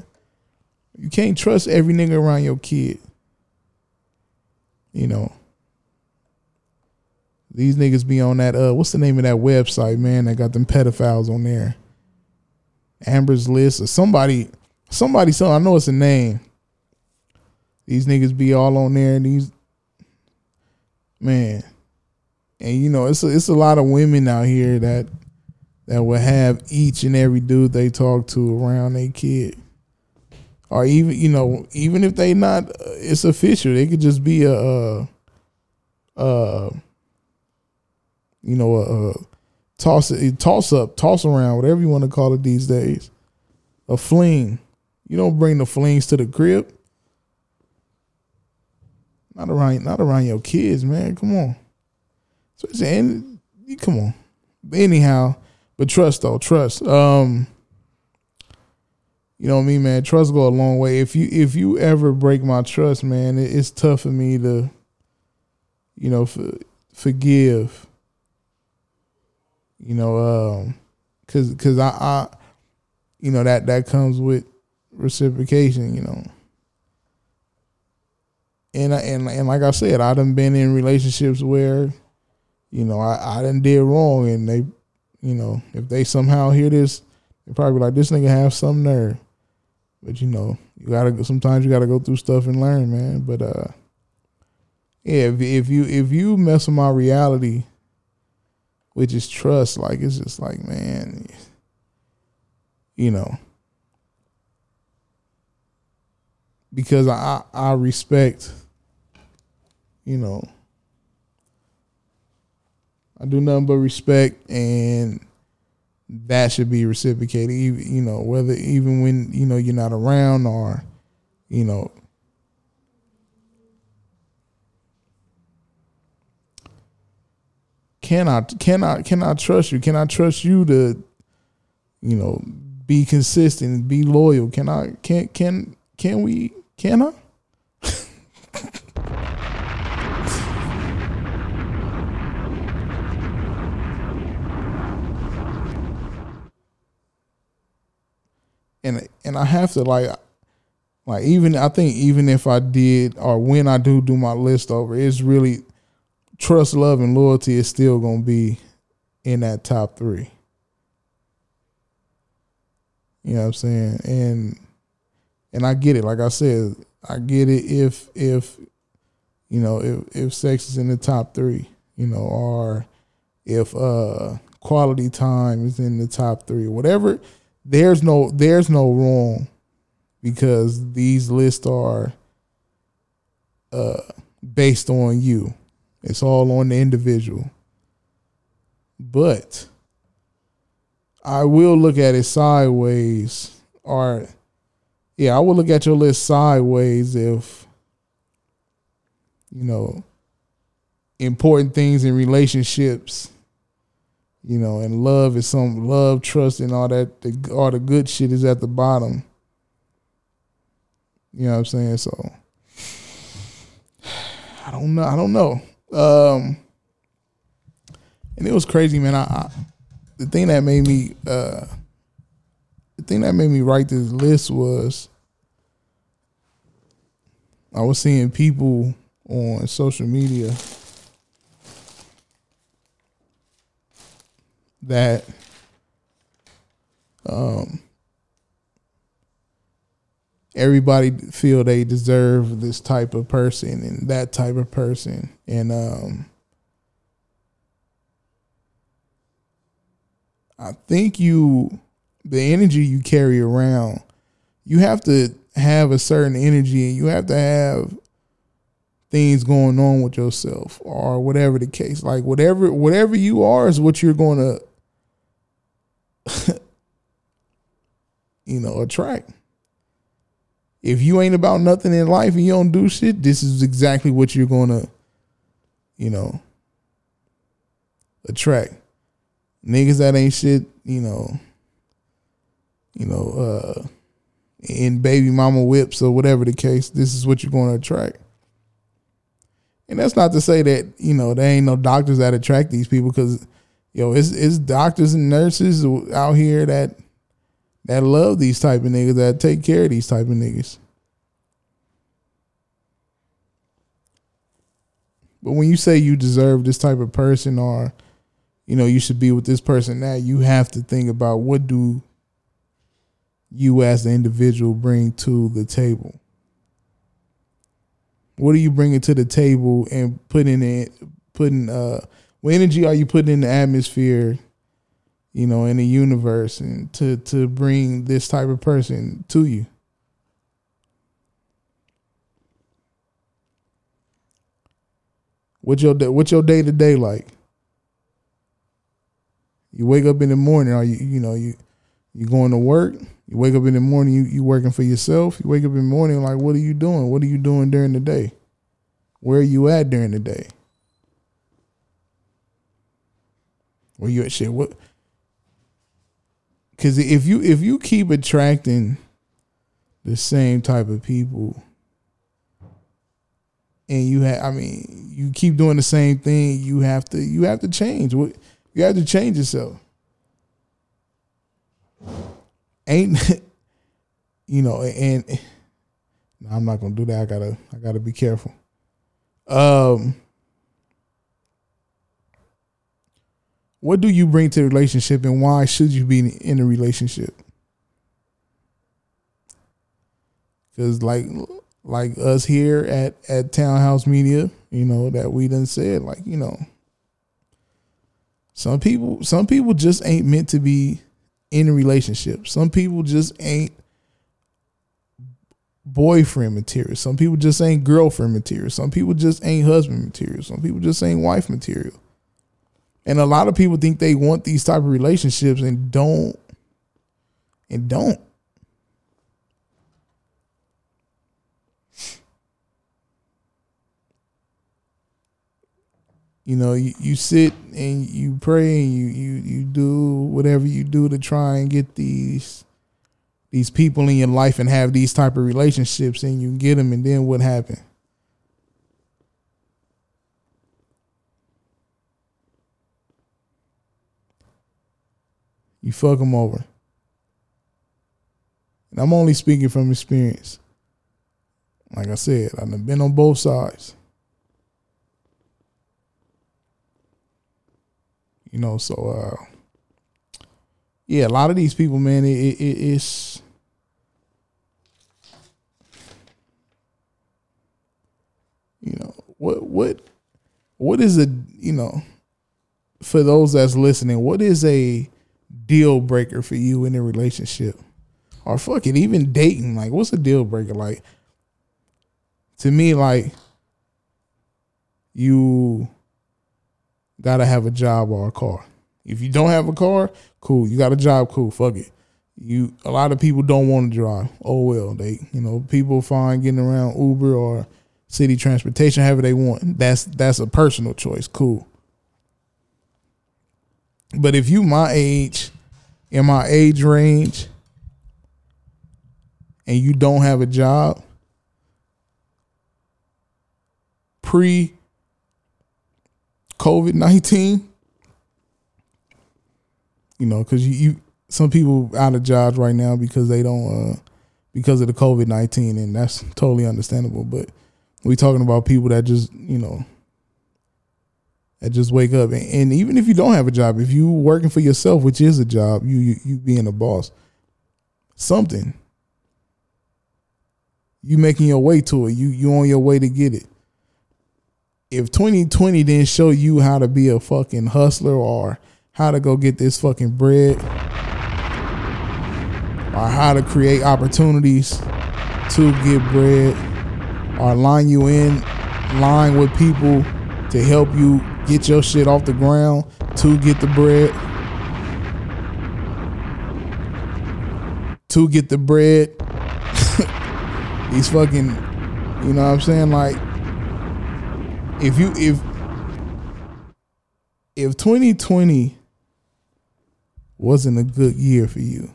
You can't trust every nigga around your kid. You know. These niggas be on that uh what's the name of that website, man, that got them pedophiles on there? Amber's list or somebody somebody so I know it's a name. These niggas be all on there and these man. And you know, it's a, it's a lot of women out here that that will have each and every dude they talk to around their kid. Or even, you know, even if they not uh, it's official, they could just be a uh uh you know, a, a toss toss up, toss around, whatever you want to call it these days. A fling. You don't bring the flings to the crib. Not around not around your kids, man. Come on. So it's and come on. Anyhow, but trust though, trust. Um, you know what I mean, man. Trust go a long way. If you if you ever break my trust, man, it, it's tough for me to, you know, for, forgive. You know, um, cause cause I, I, you know that that comes with reciprocation. You know. And I, and and like I said, I done been in relationships where you know, I, I didn't did wrong and they, you know, if they somehow hear this, they probably like, this nigga have some nerve. But you know, you gotta sometimes you gotta go through stuff and learn, man. But uh yeah, if if you if you mess with my reality, which is trust, like it's just like, man, you know. Because I I respect, you know, I do nothing but respect, and that should be reciprocated. Even, you know, whether even when you know you're not around, or you know, can I can I can I trust you? Can I trust you to, you know, be consistent, be loyal? Can I can can can we can I? And and I have to like like even I think even if I did or when I do do my list over, it's really trust, love, and loyalty is still gonna be in that top three. You know what I'm saying? And and I get it. Like I said, I get it if if you know if if sex is in the top three, you know, or if uh quality time is in the top three, whatever. There's no there's no wrong because these lists are uh based on you. It's all on the individual. But I will look at it sideways or yeah, I will look at your list sideways if you know important things in relationships, you know, and love is some love, trust, and all that. The, all the good shit is at the bottom. You know what I'm saying? So I don't know. I don't know. Um, and it was crazy, man. I, I the thing that made me uh, the thing that made me write this list was I was seeing people on social media that um everybody feel they deserve this type of person and that type of person. And um I think you the energy you carry around you have to have a certain energy and you have to have things going on with yourself or whatever the case like whatever whatever you are is what you're going to you know attract if you ain't about nothing in life and you don't do shit this is exactly what you're to you know attract. Niggas that ain't shit you know you know uh in baby mama whips or whatever the case this is what you're to attract. And that's not to say that you know there ain't no doctors that attract these people because know it's it's doctors and nurses out here that that love these type of niggas that take care of these type of niggas. But when you say you deserve this type of person or you know you should be with this person now, you have to think about what do you as the individual bring to the table. What are you bringing to the table and putting it, putting uh, what energy are you putting in the atmosphere, you know, in the universe, and to to bring this type of person to you? What's your what's your day to day like? You wake up in the morning, are you you know you you going to work? You wake up in the morning, you you working for yourself. You wake up in the morning, like what are you doing? What are you doing during the day? Where are you at during the day? Where you at shit? What? Because if you if you keep attracting the same type of people, and you have, I mean, you keep doing the same thing, you have to you have to change. What you have to change yourself. Ain't you know? And I'm not gonna do that. I gotta I gotta be careful. Um, what do you bring to the relationship, and why should you be in a relationship? Because like like us here at at Townhouse Media, you know that we done said like you know some people some people just ain't meant to be in a relationship. Some people just ain't boyfriend material. Some people just ain't girlfriend material. Some people just ain't husband material. Some people just ain't wife material. And a lot of people think they want these type of relationships and don't and don't. You know, you, you sit and you pray and you, you you do whatever you do to try and get these these people in your life and have these type of relationships and you get them and then what happened? You fuck them over. And I'm only speaking from experience. Like I said, I've been on both sides. You know, so uh yeah, a lot of these people, man, it, it, it's you know what what what is a you know for those that's listening, what is a deal breaker for you in a relationship? Or fuck it, even dating, like what's a deal breaker? Like to me, like you gotta have a job or a car. If you don't have a car, cool. You got a job, cool. Fuck it. You a lot of people don't want to drive. Oh well, they you know people find getting around Uber or city transportation, however they want. That's that's a personal choice. Cool. But if you my age, in my age range, and you don't have a job, pre COVID nineteen, you know, because you, you some people out of jobs right now because they don't uh because of the COVID nineteen, and that's totally understandable. But we talking about people that just you know that just wake up, and, and even if you don't have a job, if you working for yourself, which is a job, you you, you being a boss, something. You making your way to it. You you on your way to get it if 2020 didn't show you how to be a fucking hustler or how to go get this fucking bread or how to create opportunities to get bread or line you in line with people to help you get your shit off the ground to get the bread to get the bread these fucking you know what I'm saying like if you if if 2020 wasn't a good year for you,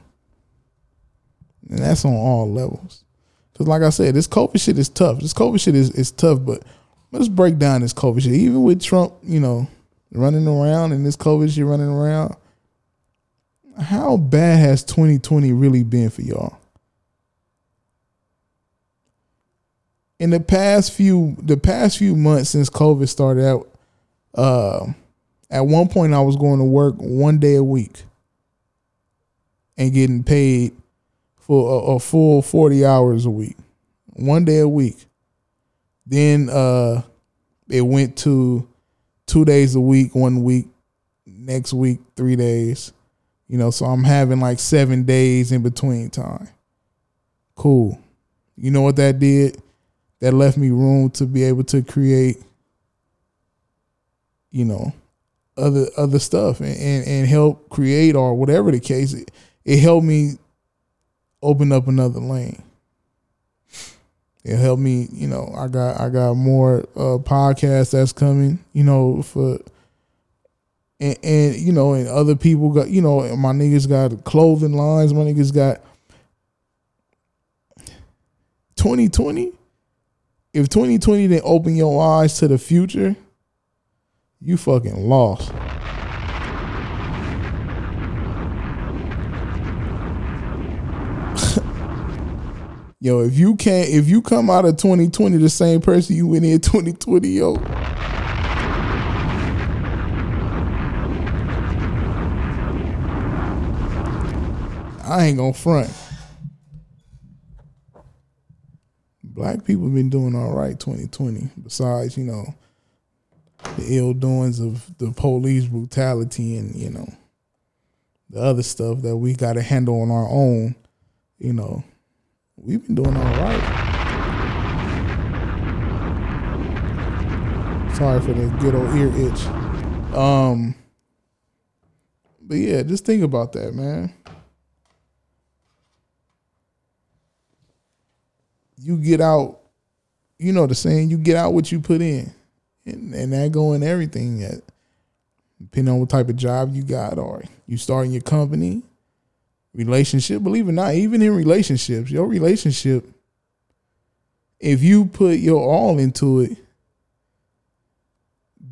and that's on all levels. Because like I said, this COVID shit is tough. This COVID shit is, is tough, but let's break down this COVID shit. Even with Trump, you know, running around and this COVID shit running around, how bad has 2020 really been for y'all? in the past few the past few months since COVID started out, uh, at one point I was going to work one day a week and getting paid for a, a full forty hours a week, one day a week. Then uh, it went to two days a week, one week, next week three days. You know, so I'm having like seven days in between time. Cool. You know what that did? that left me room to be able to create you know other other stuff and, and, and help create or whatever the case it, it helped me open up another lane it helped me you know i got i got more uh podcasts that's coming you know for and, and you know and other people got you know my niggas got clothing lines my niggas got 2020 if 2020 didn't open your eyes to the future, you fucking lost. Yo, if you can't, if you come out of 2020 the same person you went in 2020, yo. I ain't gonna front. black people been doing all right 2020 besides you know the ill doings of the police brutality and you know the other stuff that we got to handle on our own you know we've been doing all right sorry for the good old ear itch um but yeah just think about that man you get out, you know the saying, you get out what you put in. And, and that go in everything. Depending on what type of job you got or you starting your company, relationship, believe it or not, even in relationships, your relationship, if you put your all into it,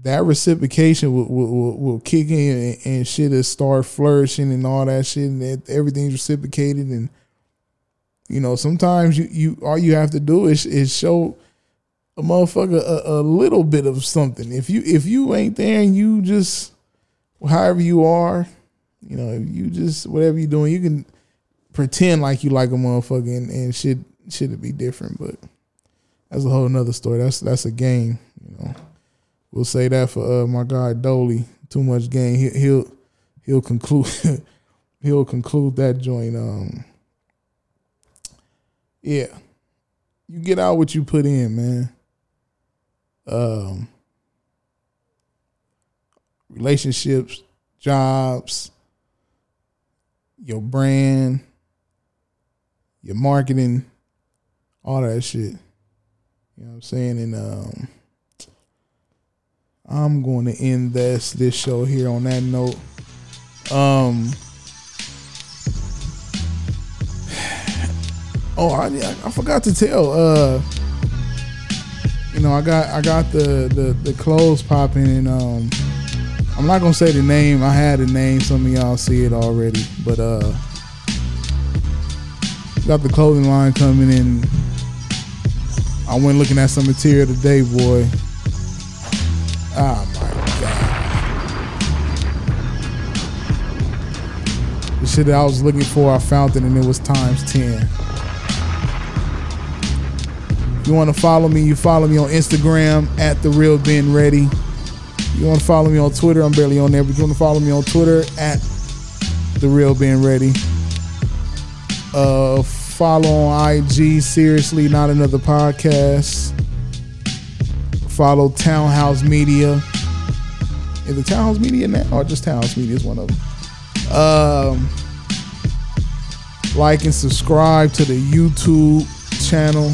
that reciprocation will, will, will, kick in and, and shit will start flourishing and all that shit and everything's reciprocated and you know, sometimes you, you all you have to do is is show a motherfucker a, a little bit of something. If you if you ain't there and you just however you are, You know, you just whatever you're doing, you can pretend like you like a motherfucker and, and shit should be different, but that's a whole nother story. That's that's a game, you know. We'll say that for uh, my guy Dolly. Too much game. He, he'll he'll conclude he'll conclude that joint. Um, yeah, you get out what you put in, man. Um, relationships, jobs, your brand, your marketing, all that shit. You know what I'm saying? And um, I'm going to end this this show here on that note. Um. Oh, I, I forgot to tell. Uh, you know, I got I got the the, the clothes popping, and um, I'm not gonna say the name. I had the name. Some of y'all see it already, but uh, got the clothing line coming in. I went looking at some material today, boy. Oh my god. The shit that I was looking for, I found it and it was times 10. If you want to follow me, you follow me on Instagram at the real Ben Ready. You want to follow me on Twitter, I'm barely on there, but you want to follow me on Twitter at the real being Ready. Uh follow on IG, seriously, not another podcast. Follow Townhouse Media. Is the Townhouse Media now or just Townhouse Media is one of them? Um, like and subscribe to the YouTube channel.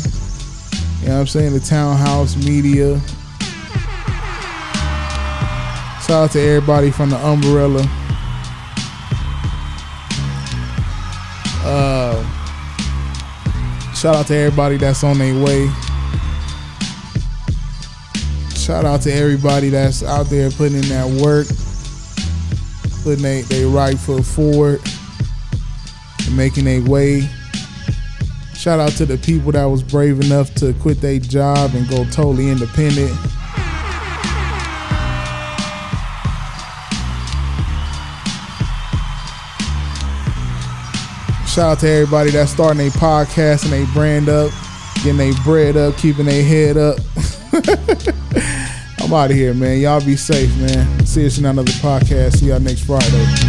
You know what I'm saying? The Townhouse Media. Shout out to everybody from the Umbrella. Uh, shout out to everybody that's on their way. Shout out to everybody that's out there putting in that work, putting their right foot forward, making their way. Shout out to the people that was brave enough to quit their job and go totally independent. Shout out to everybody that's starting a podcast and their brand up, getting their bread up, keeping their head up. I'm out of here, man. Y'all be safe, man. See us in another podcast. See y'all next Friday.